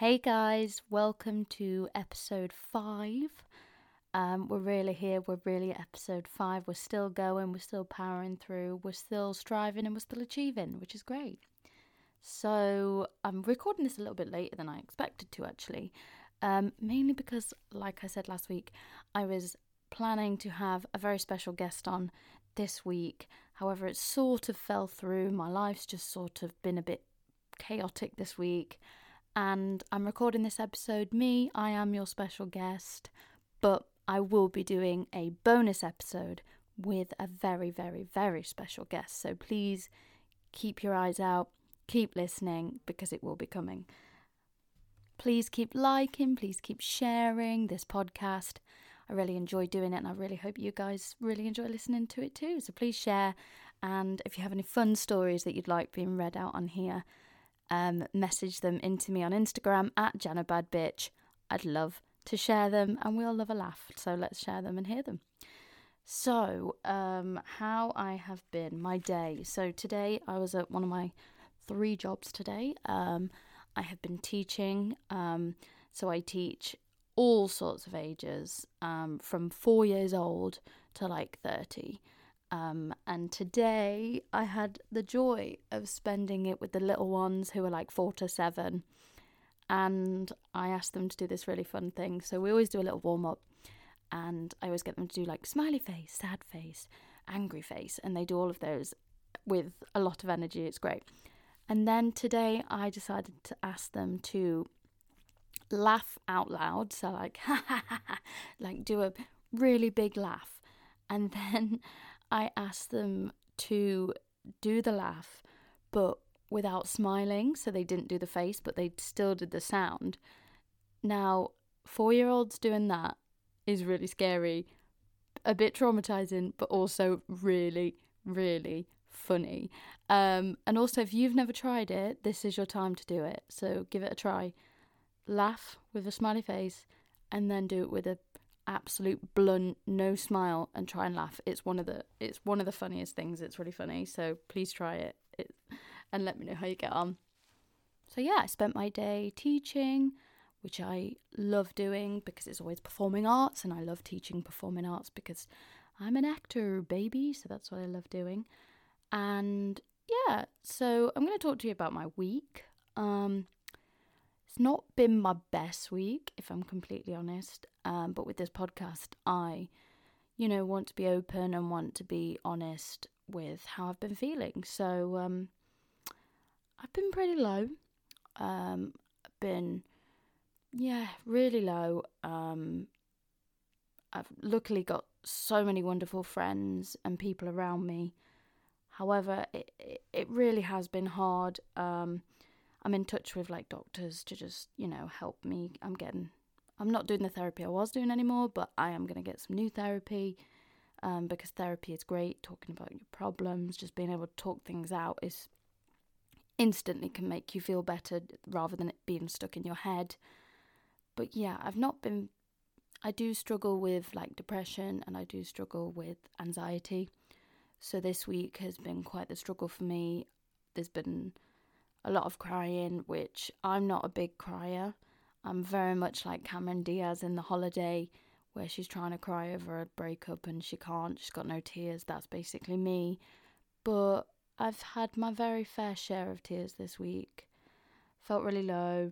Hey guys, welcome to episode five. Um, we're really here. We're really at episode five. We're still going. We're still powering through. We're still striving and we're still achieving, which is great. So I'm recording this a little bit later than I expected to actually, um, mainly because, like I said last week, I was planning to have a very special guest on this week. However, it sort of fell through. My life's just sort of been a bit chaotic this week. And I'm recording this episode, me, I am your special guest, but I will be doing a bonus episode with a very, very, very special guest. So please keep your eyes out, keep listening, because it will be coming. Please keep liking, please keep sharing this podcast. I really enjoy doing it, and I really hope you guys really enjoy listening to it too. So please share, and if you have any fun stories that you'd like being read out on here, um, message them into me on Instagram at JannaBadBitch. I'd love to share them and we all love a laugh. So let's share them and hear them. So, um, how I have been, my day. So, today I was at one of my three jobs today. Um, I have been teaching. Um, so, I teach all sorts of ages um, from four years old to like 30. Um, and today I had the joy of spending it with the little ones who are like four to seven. And I asked them to do this really fun thing. So we always do a little warm up, and I always get them to do like smiley face, sad face, angry face, and they do all of those with a lot of energy. It's great. And then today I decided to ask them to laugh out loud. So, like, like do a really big laugh. And then I asked them to do the laugh, but without smiling. So they didn't do the face, but they still did the sound. Now, four year olds doing that is really scary, a bit traumatizing, but also really, really funny. Um, and also, if you've never tried it, this is your time to do it. So give it a try. Laugh with a smiley face, and then do it with a absolute blunt no smile and try and laugh. It's one of the it's one of the funniest things. It's really funny. So please try it, it and let me know how you get on. So yeah i spent my day teaching which i love doing because it's always performing arts and i love teaching performing arts because i'm an actor baby so that's what i love doing. And yeah so i'm going to talk to you about my week. Um it's not been my best week, if I'm completely honest. Um, but with this podcast, I, you know, want to be open and want to be honest with how I've been feeling. So, um, I've been pretty low. Um, I've been, yeah, really low. Um, I've luckily got so many wonderful friends and people around me. However, it, it, really has been hard. Um, I'm in touch with like doctors to just, you know, help me. I'm getting, I'm not doing the therapy I was doing anymore, but I am going to get some new therapy um, because therapy is great. Talking about your problems, just being able to talk things out is instantly can make you feel better rather than it being stuck in your head. But yeah, I've not been, I do struggle with like depression and I do struggle with anxiety. So this week has been quite the struggle for me. There's been a lot of crying, which I'm not a big crier. I'm very much like Cameron Diaz in The Holiday, where she's trying to cry over a breakup and she can't, she's got no tears. That's basically me. But I've had my very fair share of tears this week. Felt really low,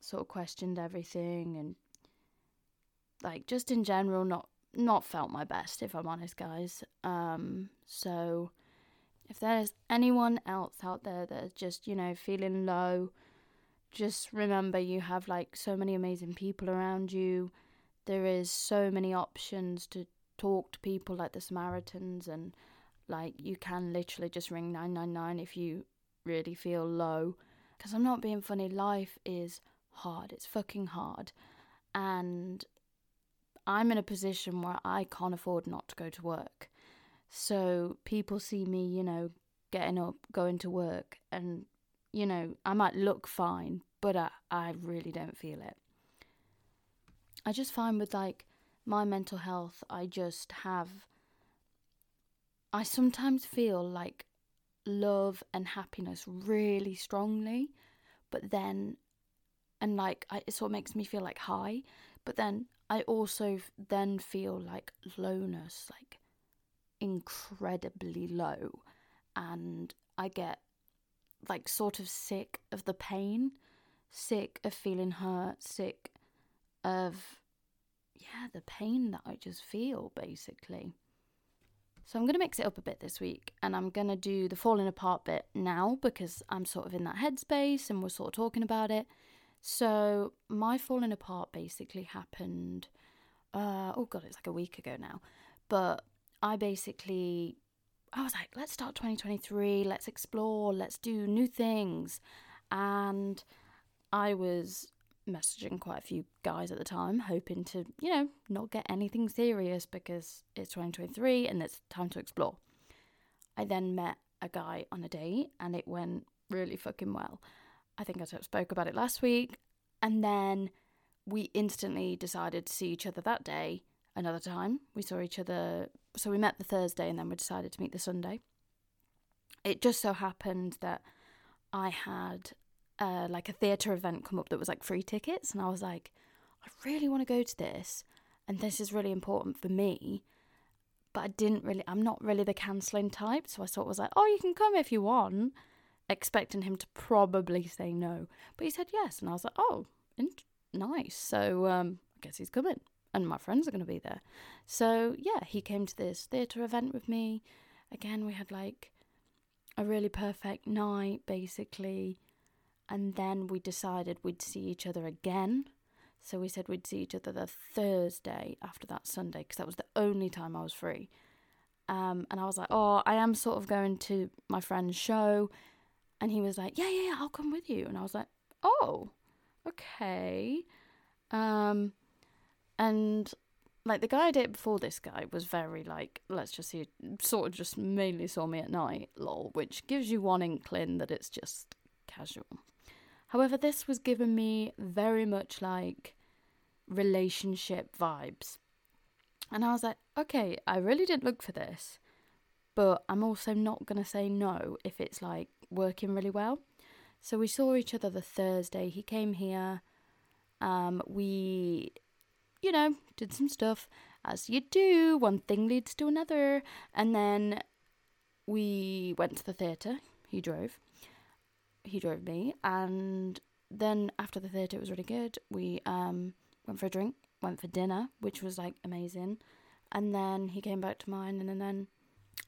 sort of questioned everything and like just in general not not felt my best if I'm honest guys. Um so if there's anyone else out there that's just, you know, feeling low, just remember you have like so many amazing people around you. There is so many options to talk to people like the Samaritans and like you can literally just ring 999 if you really feel low. Because I'm not being funny, life is hard. It's fucking hard. And I'm in a position where I can't afford not to go to work. So people see me, you know, getting up, going to work, and, you know, I might look fine, but I, I really don't feel it. I just find with like my mental health, I just have, I sometimes feel like love and happiness really strongly, but then and like I, it sort of makes me feel like high, but then I also then feel like lowness, like incredibly low, and I get like sort of sick of the pain, sick of feeling hurt, sick of yeah, the pain that I just feel basically. So I'm going to mix it up a bit this week and I'm going to do the falling apart bit now because I'm sort of in that headspace and we're sort of talking about it. So my falling apart basically happened uh oh god, it's like a week ago now. But I basically I was like, let's start 2023, let's explore, let's do new things. And I was messaging quite a few guys at the time, hoping to, you know, not get anything serious because it's 2023 and it's time to explore. I then met a guy on a date and it went really fucking well. I think I spoke about it last week. And then we instantly decided to see each other that day another time. We saw each other, so we met the Thursday and then we decided to meet the Sunday. It just so happened that I had uh, like a theatre event come up that was like free tickets, and I was like, I really want to go to this, and this is really important for me. But I didn't really, I'm not really the cancelling type, so I sort of was like, oh, you can come if you want, expecting him to probably say no. But he said yes, and I was like, oh, nice. So um, I guess he's coming and my friends are going to be there. So, yeah, he came to this theatre event with me. Again, we had like a really perfect night, basically. And then we decided we'd see each other again. So we said we'd see each other the Thursday after that Sunday because that was the only time I was free. Um, and I was like, oh, I am sort of going to my friend's show. And he was like, yeah, yeah, yeah, I'll come with you. And I was like, oh, okay. Um, and like the guy I dated before this guy was very like, let's just see, sort of just mainly saw me at night, lol, which gives you one inkling that it's just casual. However, this was giving me very much like relationship vibes. And I was like, okay, I really didn't look for this, but I'm also not going to say no if it's like working really well. So we saw each other the Thursday. He came here. Um, we you know, did some stuff as you do. One thing leads to another. And then we went to the theatre. He drove. He drove me. And then after the theatre, it was really good. We um, went for a drink, went for dinner, which was like amazing. And then he came back to mine. And then,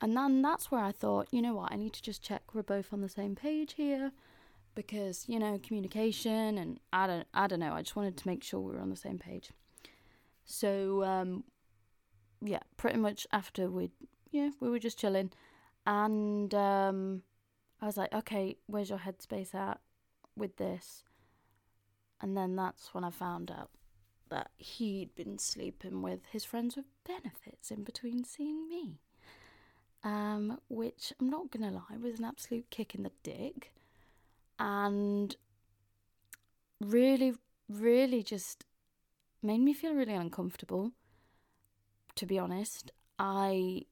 and then that's where I thought, you know what, I need to just check we're both on the same page here because you know communication and I don't I don't know I just wanted to make sure we were on the same page. So um, yeah, pretty much after we yeah we were just chilling, and um, I was like, okay, where's your headspace at with this? And then that's when I found out that he'd been sleeping with his friends with benefits in between seeing me. Um, which I'm not gonna lie was an absolute kick in the dick, and really, really just made me feel really uncomfortable. To be honest, I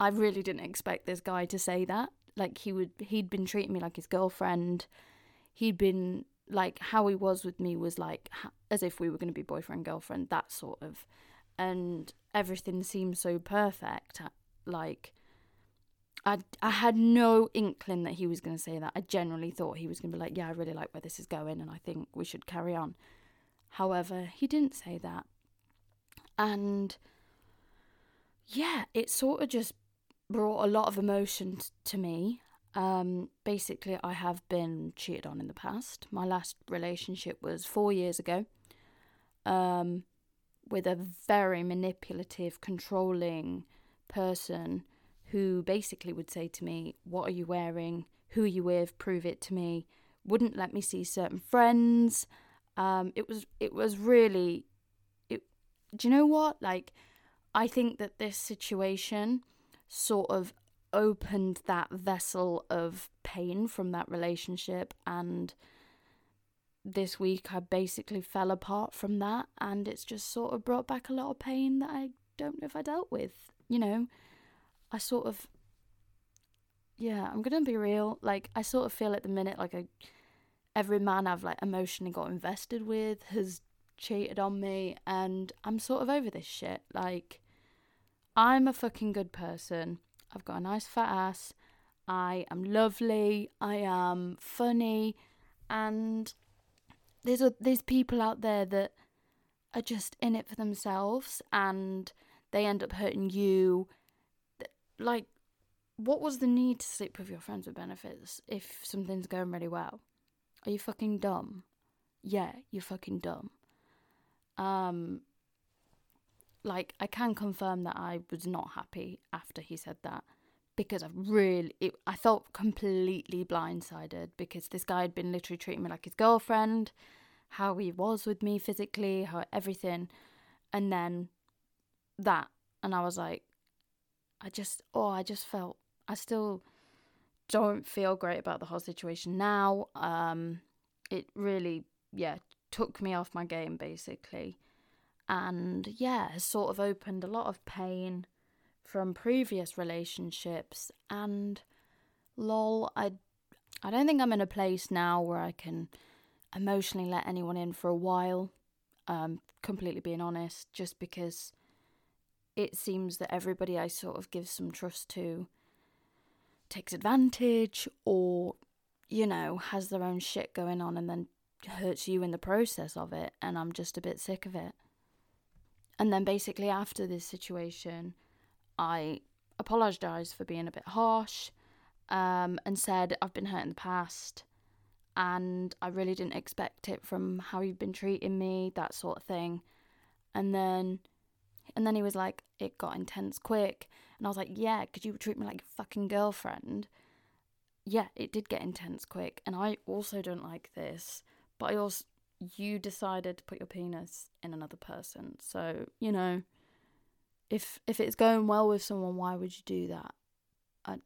I really didn't expect this guy to say that. Like he would he'd been treating me like his girlfriend. He'd been like how he was with me was like as if we were going to be boyfriend girlfriend that sort of and everything seemed so perfect like I I had no inkling that he was going to say that. I generally thought he was going to be like, "Yeah, I really like where this is going and I think we should carry on." However, he didn't say that. And yeah, it sort of just brought a lot of emotion to me. Um, basically, I have been cheated on in the past. My last relationship was four years ago um, with a very manipulative, controlling person who basically would say to me, What are you wearing? Who are you with? Prove it to me. Wouldn't let me see certain friends. Um, it was it was really it do you know what? Like I think that this situation sort of opened that vessel of pain from that relationship and this week I basically fell apart from that and it's just sort of brought back a lot of pain that I don't know if I dealt with. You know, I sort of yeah, I'm going to be real. Like I sort of feel at the minute like I every man I've like emotionally got invested with has cheated on me and I'm sort of over this shit. Like I'm a fucking good person. I've got a nice fat ass. I am lovely. I am funny and there's a, there's people out there that are just in it for themselves and they end up hurting you. Like what was the need to sleep with your friends with benefits if something's going really well? Are you fucking dumb? Yeah, you're fucking dumb. Um, like I can confirm that I was not happy after he said that because I really, it, I felt completely blindsided because this guy had been literally treating me like his girlfriend, how he was with me physically, how everything, and then that, and I was like, I just, oh, I just felt, I still don't feel great about the whole situation now. Um, it really, yeah, took me off my game basically. And yeah, has sort of opened a lot of pain from previous relationships and lol, I I don't think I'm in a place now where I can emotionally let anyone in for a while. Um, completely being honest, just because it seems that everybody I sort of give some trust to takes advantage or, you know, has their own shit going on and then hurts you in the process of it, and I'm just a bit sick of it. And then basically, after this situation, I apologised for being a bit harsh um, and said I've been hurt in the past and I really didn't expect it from how you've been treating me, that sort of thing. And then and then he was like, it got intense quick. And I was like, yeah, could you treat me like a fucking girlfriend? Yeah, it did get intense quick. And I also don't like this. But I also, you decided to put your penis in another person. So, you know, if if it's going well with someone, why would you do that? I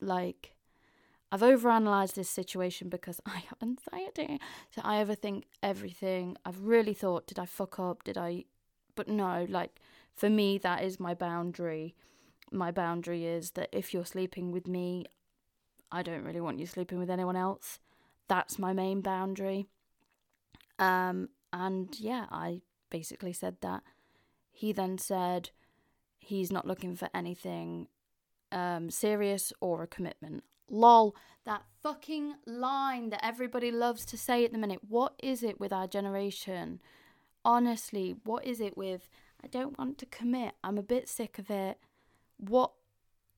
like I've overanalyzed this situation because I have anxiety. So I overthink everything. I've really thought, did I fuck up? Did I but no, like for me that is my boundary. My boundary is that if you're sleeping with me, I don't really want you sleeping with anyone else. That's my main boundary. Um and yeah, I basically said that. He then said, he's not looking for anything um, serious or a commitment. Lol, that fucking line that everybody loves to say at the minute. What is it with our generation? Honestly, what is it with I don't want to commit. I'm a bit sick of it. What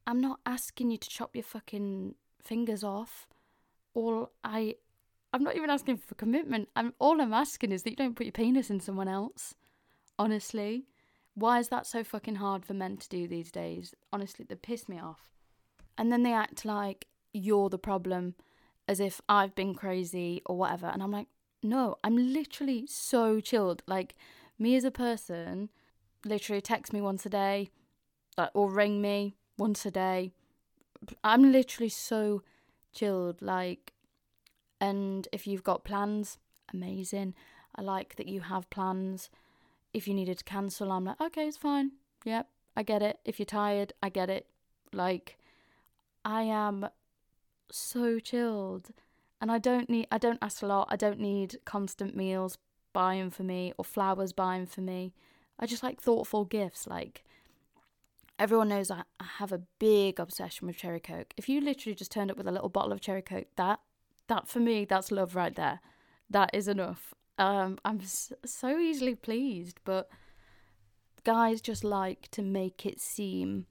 I'm not asking you to chop your fucking fingers off. All I I'm not even asking for commitment. I'm all I'm asking is that you don't put your penis in someone else. Honestly. Why is that so fucking hard for men to do these days? Honestly, they piss me off. And then they act like you're the problem, as if I've been crazy or whatever. And I'm like, no, I'm literally so chilled. Like, me as a person, literally text me once a day, or ring me once a day. I'm literally so chilled. Like, and if you've got plans, amazing. I like that you have plans if you needed to cancel, I'm like, okay, it's fine. Yep, I get it. If you're tired, I get it. Like, I am so chilled. And I don't need, I don't ask a lot. I don't need constant meals buying for me or flowers buying for me. I just like thoughtful gifts. Like, everyone knows I, I have a big obsession with cherry coke. If you literally just turned up with a little bottle of cherry coke, that, that for me, that's love right there. That is enough. Um, I'm so easily pleased, but guys just like to make it seem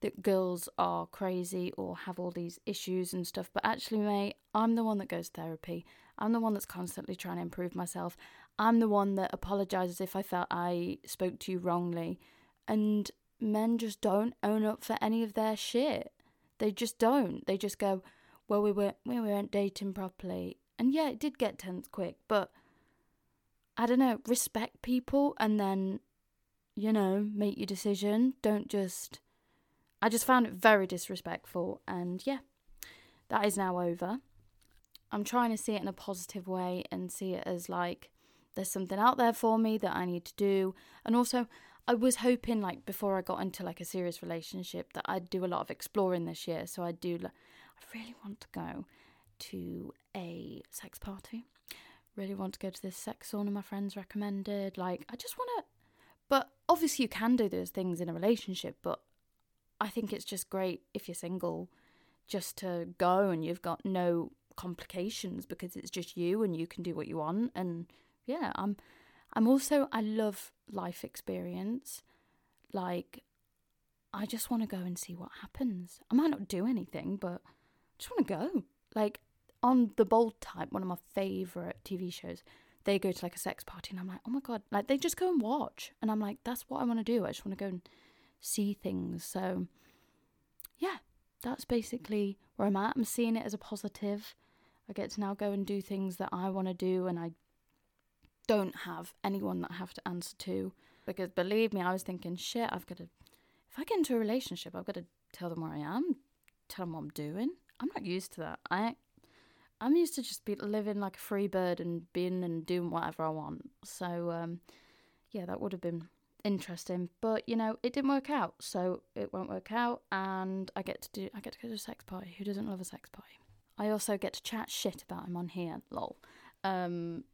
that girls are crazy or have all these issues and stuff. But actually, mate, I'm the one that goes therapy. I'm the one that's constantly trying to improve myself. I'm the one that apologizes if I felt I spoke to you wrongly. And men just don't own up for any of their shit. They just don't. They just go, well, we weren't, we weren't dating properly. And yeah, it did get tense quick, but I don't know, respect people and then, you know, make your decision. Don't just. I just found it very disrespectful, and yeah, that is now over. I'm trying to see it in a positive way and see it as like there's something out there for me that I need to do. And also, I was hoping like before I got into like a serious relationship that I'd do a lot of exploring this year. So I do, I really want to go to a sex party. Really want to go to this sex sauna my friends recommended. Like, I just want to. But obviously, you can do those things in a relationship, but I think it's just great if you're single just to go and you've got no complications because it's just you and you can do what you want and yeah i'm i'm also i love life experience. Like i just want to go and see what happens. I might not do anything but i just want to go. Like on the bold type one of my favorite tv shows they go to like a sex party and i'm like oh my god like they just go and watch and i'm like that's what i want to do. I just want to go and see things. So yeah that's basically where i'm at. I'm seeing it as a positive. I get to now go and do things that I want to do, and I don't have anyone that I have to answer to. Because believe me, I was thinking, shit, I've got to, if I get into a relationship, I've got to tell them where I am, tell them what I'm doing. I'm not used to that. I, I'm used to just be living like a free bird and being and doing whatever I want. So, um, yeah, that would have been interesting. But you know, it didn't work out, so it won't work out, and I get to do, I get to go to a sex party. Who doesn't love a sex party? I also get to chat shit about him on here. Lol. Um,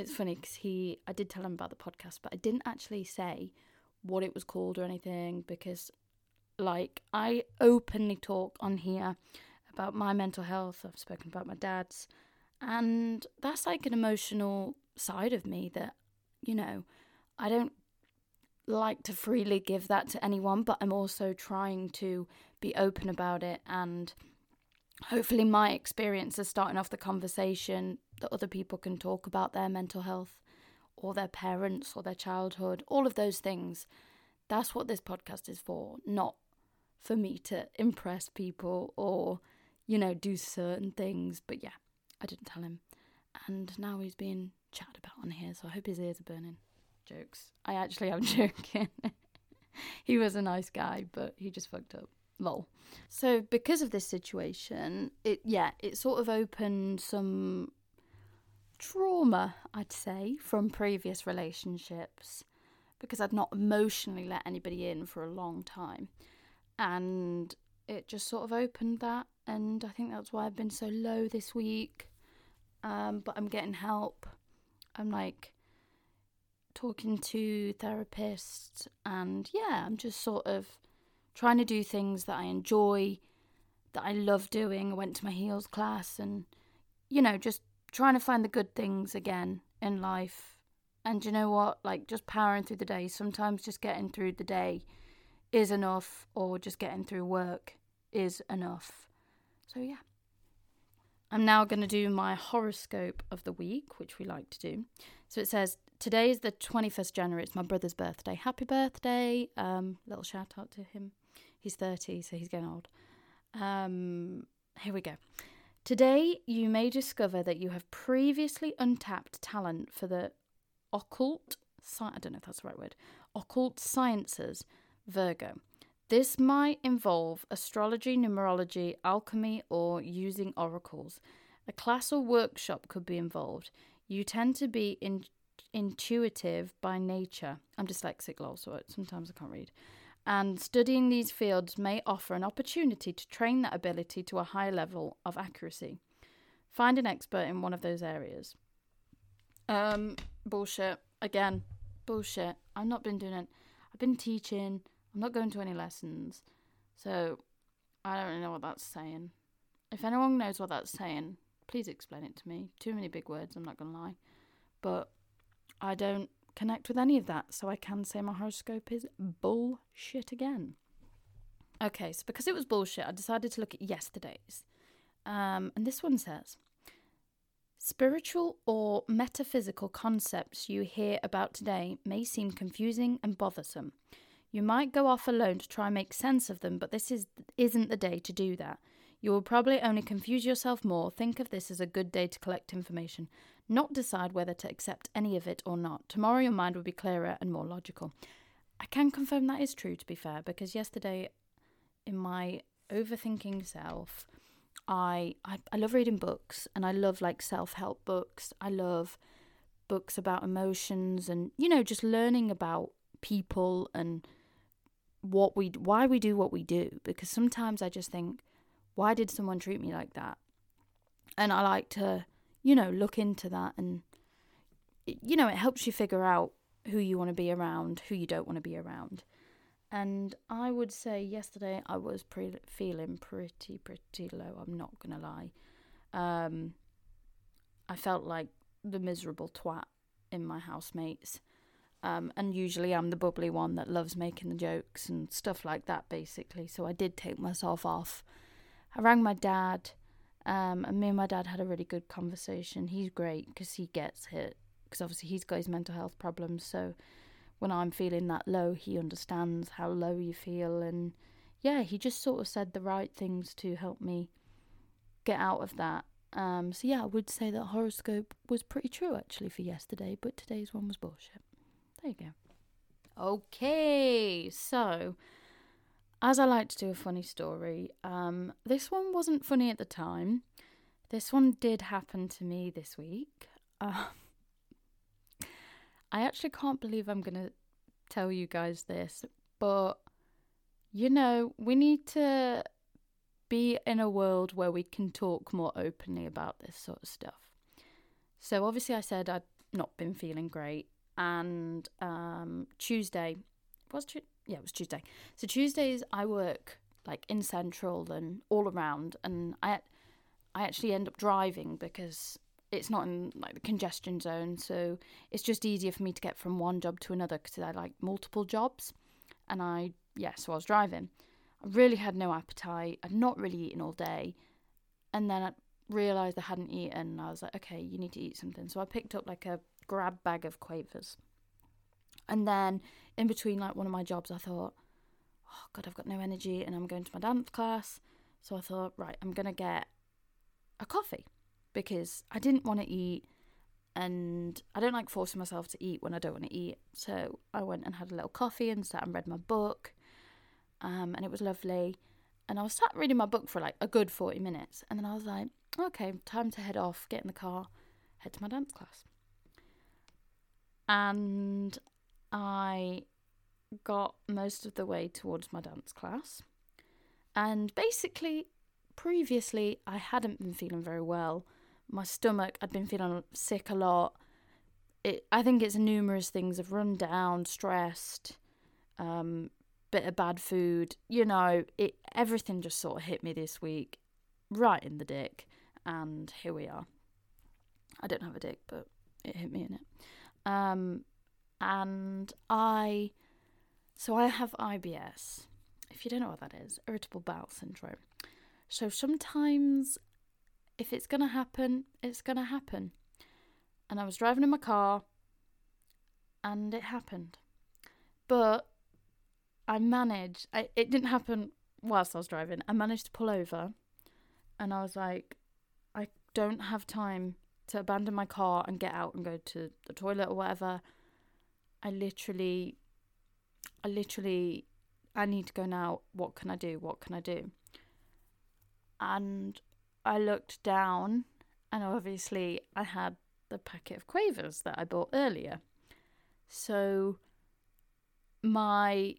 it's funny because he, I did tell him about the podcast, but I didn't actually say what it was called or anything because, like, I openly talk on here about my mental health. I've spoken about my dad's, and that's like an emotional side of me that, you know, I don't like to freely give that to anyone, but I'm also trying to be open about it and hopefully my experience is starting off the conversation that other people can talk about their mental health or their parents or their childhood, all of those things. That's what this podcast is for, not for me to impress people or, you know, do certain things. But yeah, I didn't tell him. And now he's being chatted about on here, so I hope his ears are burning. Jokes. I actually am joking. he was a nice guy, but he just fucked up lol. So because of this situation, it yeah, it sort of opened some trauma, I'd say, from previous relationships because I'd not emotionally let anybody in for a long time. And it just sort of opened that and I think that's why I've been so low this week. Um, but I'm getting help. I'm like talking to therapists and yeah, I'm just sort of trying to do things that I enjoy, that I love doing. I went to my heels class and, you know, just trying to find the good things again in life. And you know what? Like, just powering through the day. Sometimes just getting through the day is enough, or just getting through work is enough. So, yeah. I'm now going to do my horoscope of the week, which we like to do. So it says, Today is the 21st January. It's my brother's birthday. Happy birthday. Um, little shout out to him. He's 30, so he's getting old. Um, here we go. Today, you may discover that you have previously untapped talent for the occult, I don't know if that's the right word, occult sciences, Virgo. This might involve astrology, numerology, alchemy, or using oracles. A class or workshop could be involved. You tend to be in, intuitive by nature. I'm dyslexic, lol, so sometimes I can't read and studying these fields may offer an opportunity to train that ability to a high level of accuracy. Find an expert in one of those areas. Um, bullshit. Again, bullshit. I've not been doing it. I've been teaching. I'm not going to any lessons. So, I don't really know what that's saying. If anyone knows what that's saying, please explain it to me. Too many big words, I'm not going to lie. But I don't connect with any of that, so I can say my horoscope is bullshit again. Okay, so because it was bullshit, I decided to look at yesterday's. Um, and this one says Spiritual or metaphysical concepts you hear about today may seem confusing and bothersome. You might go off alone to try and make sense of them, but this is, isn't the day to do that. You will probably only confuse yourself more. Think of this as a good day to collect information not decide whether to accept any of it or not. Tomorrow your mind will be clearer and more logical. I can confirm that is true, to be fair, because yesterday, in my overthinking self, I, I, I love reading books and I love like self help books. I love books about emotions and you know just learning about people and what we why we do what we do because sometimes I just think why did someone treat me like that And I like to, you know, look into that and, you know, it helps you figure out who you want to be around, who you don't want to be around. And I would say yesterday I was pre- feeling pretty, pretty low. I'm not going to lie. Um, I felt like the miserable twat in my housemates. Um, and usually I'm the bubbly one that loves making the jokes and stuff like that, basically. So I did take myself off. I rang my dad, um, and me and my dad had a really good conversation. He's great because he gets it, because obviously he's got his mental health problems. So when I'm feeling that low, he understands how low you feel. And yeah, he just sort of said the right things to help me get out of that. Um, so yeah, I would say that horoscope was pretty true actually for yesterday, but today's one was bullshit. There you go. Okay, so as I like to do a funny story, um, this one wasn't funny at the time. This one did happen to me this week. Uh, I actually can't believe I'm going to tell you guys this, but you know, we need to be in a world where we can talk more openly about this sort of stuff. So, obviously, I said I'd not been feeling great, and um, Tuesday was tu- yeah, it was Tuesday. So Tuesdays I work like in central and all around, and I I actually end up driving because it's not in like the congestion zone, so it's just easier for me to get from one job to another because I like multiple jobs, and I yeah, so I was driving. I really had no appetite. I'd not really eaten all day, and then I realised I hadn't eaten. I was like, okay, you need to eat something. So I picked up like a grab bag of quavers, and then in between like one of my jobs, I thought, oh god, I've got no energy, and I'm going to my dance class. So I thought, right, I'm gonna get a coffee because I didn't want to eat and I don't like forcing myself to eat when I don't want to eat. So I went and had a little coffee and sat and read my book. Um, and it was lovely. And I was sat reading my book for like a good 40 minutes. And then I was like, okay, time to head off, get in the car, head to my dance class. And I got most of the way towards my dance class. And basically, previously, I hadn't been feeling very well my stomach. I'd been feeling sick a lot. It, I think it's numerous things of run down, stressed, um, bit of bad food. You know, it everything just sort of hit me this week, right in the dick, and here we are. I don't have a dick, but it hit me in it. Um, and I, so I have IBS. If you don't know what that is, irritable bowel syndrome. So sometimes if it's going to happen, it's going to happen. And I was driving in my car and it happened. But I managed, I, it didn't happen whilst I was driving. I managed to pull over and I was like, I don't have time to abandon my car and get out and go to the toilet or whatever. I literally, I literally, I need to go now. What can I do? What can I do? And I looked down, and obviously I had the packet of quavers that I bought earlier. So my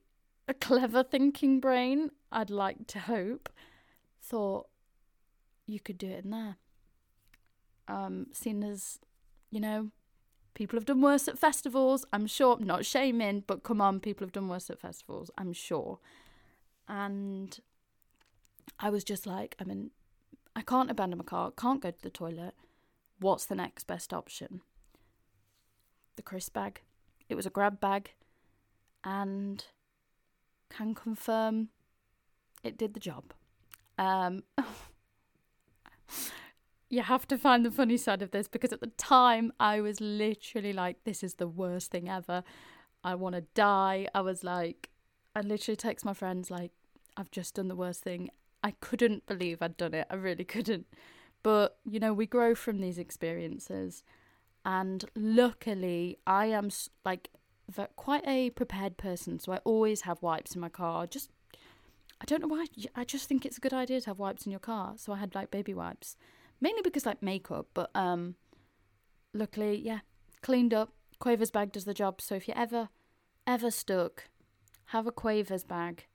clever thinking brain, I'd like to hope, thought you could do it in there. Um, seen as, you know, people have done worse at festivals, I'm sure, not shaming, but come on, people have done worse at festivals, I'm sure. And I was just like, I mean, I can't abandon my car, can't go to the toilet. What's the next best option? The crisp bag. It was a grab bag and can confirm it did the job. Um, you have to find the funny side of this because at the time I was literally like, this is the worst thing ever. I want to die. I was like, I literally text my friends, like, I've just done the worst thing I couldn't believe I'd done it. I really couldn't. But, you know, we grow from these experiences. And luckily, I am like quite a prepared person. So I always have wipes in my car. Just, I don't know why. I just think it's a good idea to have wipes in your car. So I had like baby wipes. Mainly because like makeup. But um, luckily, yeah, cleaned up. Quavers bag does the job. So if you're ever, ever stuck, have a Quavers bag.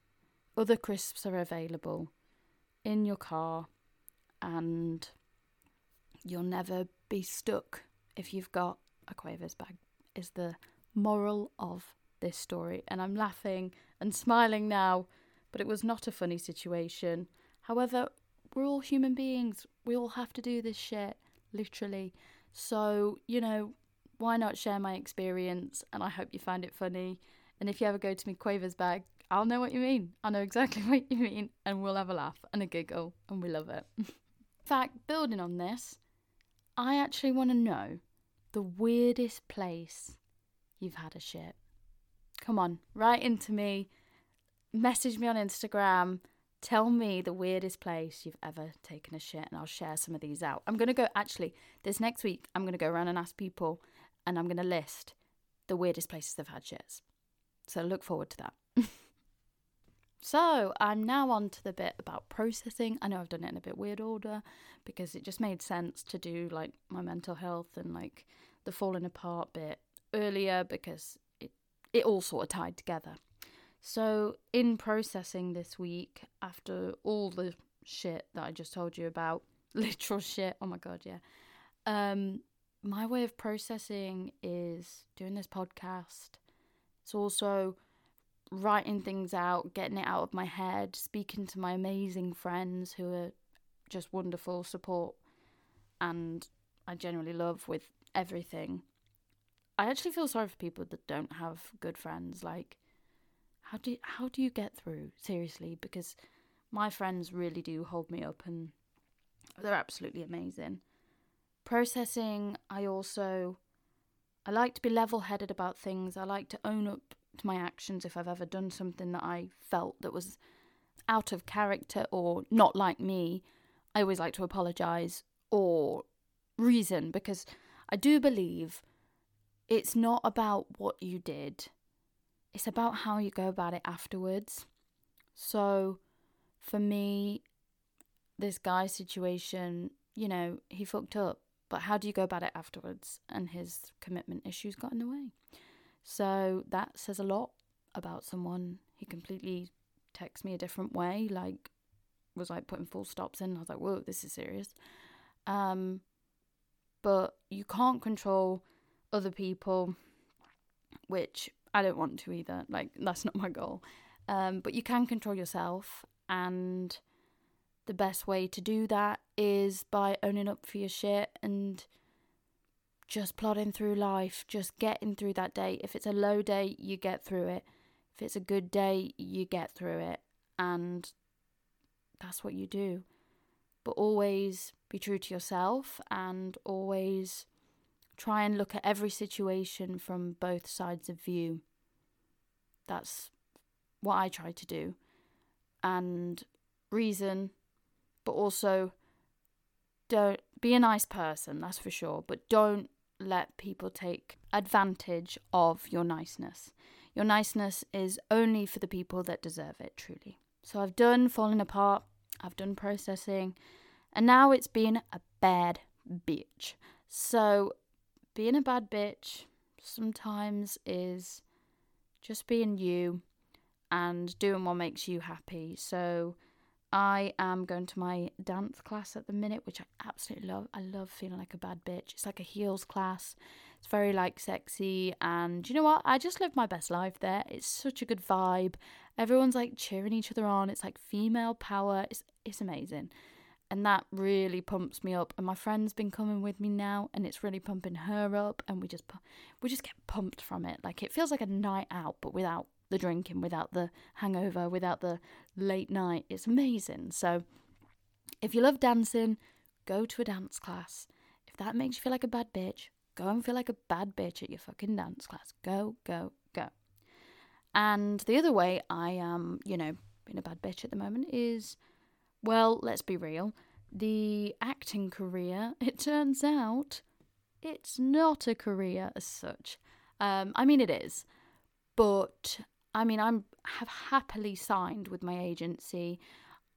Other crisps are available in your car and you'll never be stuck if you've got a Quavers bag, is the moral of this story. And I'm laughing and smiling now, but it was not a funny situation. However, we're all human beings. We all have to do this shit, literally. So, you know, why not share my experience? And I hope you find it funny. And if you ever go to me Quavers bag, I'll know what you mean. I know exactly what you mean, and we'll have a laugh and a giggle, and we love it. In fact, building on this, I actually want to know the weirdest place you've had a shit. Come on, write into me, message me on Instagram, tell me the weirdest place you've ever taken a shit, and I'll share some of these out. I'm going to go, actually, this next week, I'm going to go around and ask people, and I'm going to list the weirdest places they've had shits. So look forward to that. So I'm now on to the bit about processing. I know I've done it in a bit weird order because it just made sense to do like my mental health and like the falling apart bit earlier because it it all sort of tied together. So in processing this week after all the shit that I just told you about, literal shit. Oh my god, yeah. Um my way of processing is doing this podcast. It's also writing things out, getting it out of my head, speaking to my amazing friends who are just wonderful support and I generally love with everything. I actually feel sorry for people that don't have good friends. Like, how do you, how do you get through seriously? Because my friends really do hold me up, and they're absolutely amazing. Processing, I also I like to be level-headed about things. I like to own up to my actions if I've ever done something that I felt that was out of character or not like me. I always like to apologize or reason because I do believe it's not about what you did, it's about how you go about it afterwards. So for me, this guy situation, you know, he fucked up, but how do you go about it afterwards? And his commitment issues got in the way. So that says a lot about someone. He completely texts me a different way, like was like putting full stops in. I was like, whoa, this is serious. Um, but you can't control other people, which I don't want to either. Like that's not my goal. Um, but you can control yourself, and the best way to do that is by owning up for your shit and just plodding through life, just getting through that day. If it's a low day, you get through it. If it's a good day, you get through it. And that's what you do. But always be true to yourself and always try and look at every situation from both sides of view. That's what I try to do. And reason, but also don't be a nice person, that's for sure, but don't let people take advantage of your niceness. Your niceness is only for the people that deserve it, truly. So I've done falling apart, I've done processing, and now it's been a bad bitch. So being a bad bitch sometimes is just being you and doing what makes you happy. So I am going to my dance class at the minute, which I absolutely love. I love feeling like a bad bitch. It's like a heels class. It's very like sexy and you know what? I just live my best life there. It's such a good vibe. Everyone's like cheering each other on. It's like female power. It's it's amazing. And that really pumps me up. And my friend's been coming with me now and it's really pumping her up and we just we just get pumped from it. Like it feels like a night out but without the drinking, without the hangover, without the late night. It's amazing. So, if you love dancing, go to a dance class. If that makes you feel like a bad bitch, go and feel like a bad bitch at your fucking dance class. Go, go, go. And the other way I am, you know, being a bad bitch at the moment is, well, let's be real. The acting career, it turns out, it's not a career as such. Um, I mean, it is, but I mean, I'm have happily signed with my agency,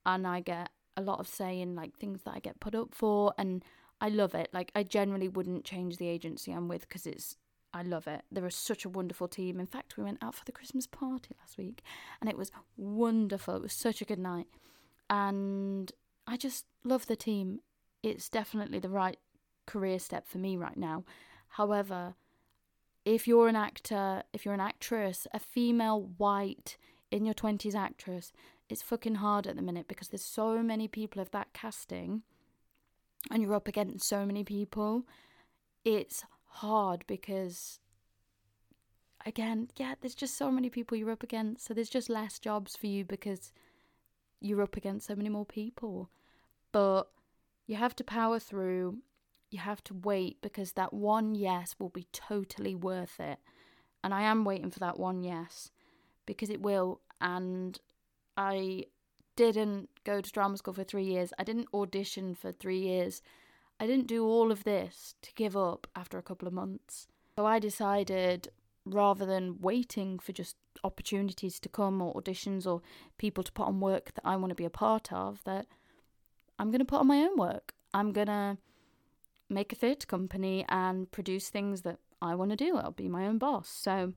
and I get a lot of say in like things that I get put up for, and I love it. Like I generally wouldn't change the agency I'm with because it's I love it. They're such a wonderful team. In fact, we went out for the Christmas party last week, and it was wonderful. It was such a good night, and I just love the team. It's definitely the right career step for me right now. However, if you're an actor, if you're an actress, a female white in your 20s actress, it's fucking hard at the minute because there's so many people of that casting and you're up against so many people. It's hard because again, yeah, there's just so many people you're up against. So there's just less jobs for you because you're up against so many more people. But you have to power through. You have to wait because that one yes will be totally worth it. And I am waiting for that one yes because it will. And I didn't go to drama school for three years. I didn't audition for three years. I didn't do all of this to give up after a couple of months. So I decided rather than waiting for just opportunities to come or auditions or people to put on work that I want to be a part of, that I'm going to put on my own work. I'm going to make a theatre company and produce things that I want to do. I'll be my own boss. So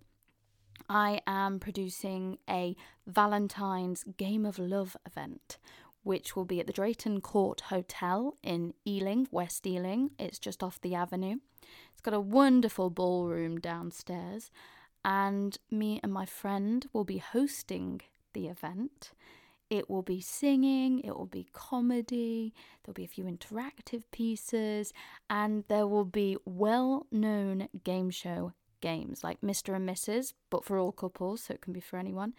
I am producing a Valentine's Game of Love event, which will be at the Drayton Court Hotel in Ealing, West Ealing. It's just off the avenue. Got a wonderful ballroom downstairs, and me and my friend will be hosting the event. It will be singing, it will be comedy, there'll be a few interactive pieces, and there will be well known game show games like Mr. and Mrs., but for all couples, so it can be for anyone.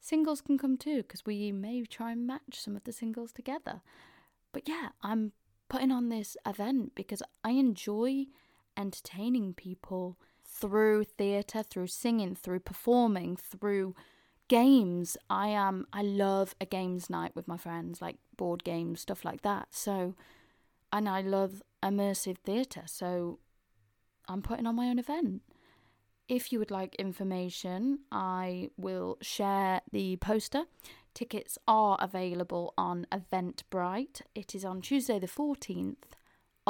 Singles can come too, because we may try and match some of the singles together. But yeah, I'm putting on this event because I enjoy entertaining people through theatre, through singing, through performing, through games. I am I love a games night with my friends, like board games, stuff like that. So and I love immersive theatre, so I'm putting on my own event. If you would like information, I will share the poster. Tickets are available on Eventbrite. It is on Tuesday, the 14th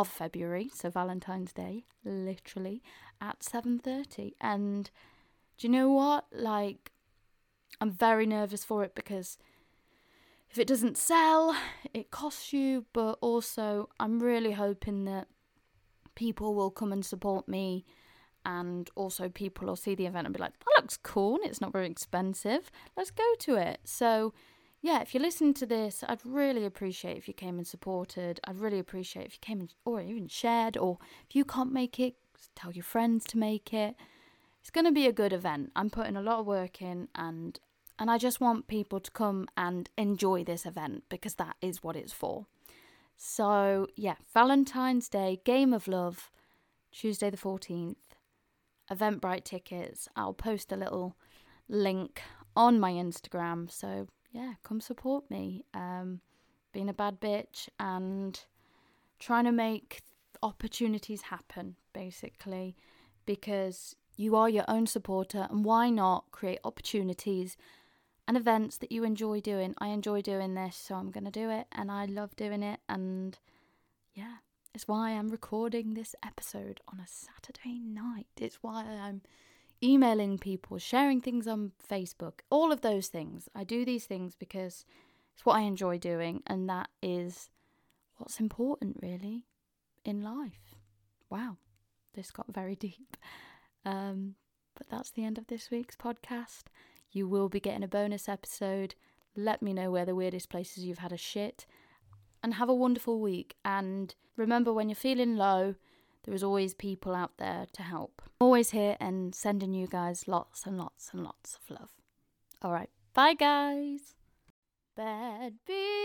of February, so Valentine's Day, literally at 7:30. And do you know what? Like I'm very nervous for it because if it doesn't sell, it costs you, but also I'm really hoping that people will come and support me and also people will see the event and be like, that looks cool and it's not very expensive. Let's go to it. So, yeah, if you listen to this, I'd really appreciate if you came and supported. I'd really appreciate if you came and, or even shared, or if you can't make it, tell your friends to make it. It's going to be a good event. I'm putting a lot of work in and and I just want people to come and enjoy this event because that is what it's for. So, yeah, Valentine's Day, Game of Love, Tuesday the 14th. Eventbrite tickets. I'll post a little link on my Instagram. So yeah, come support me. Um, being a bad bitch and trying to make opportunities happen, basically, because you are your own supporter, and why not create opportunities and events that you enjoy doing? I enjoy doing this, so I'm going to do it, and I love doing it, and yeah, it's why I'm recording this episode on a Saturday night. It's why I'm emailing people, sharing things on Facebook, all of those things. I do these things because it's what I enjoy doing, and that is what's important, really, in life. Wow, this got very deep. Um, but that's the end of this week's podcast. You will be getting a bonus episode. Let me know where the weirdest places you've had a shit and have a wonderful week. And remember, when you're feeling low, there is always people out there to help. I'm always here and sending you guys lots and lots and lots of love. All right, bye guys. Bad beat.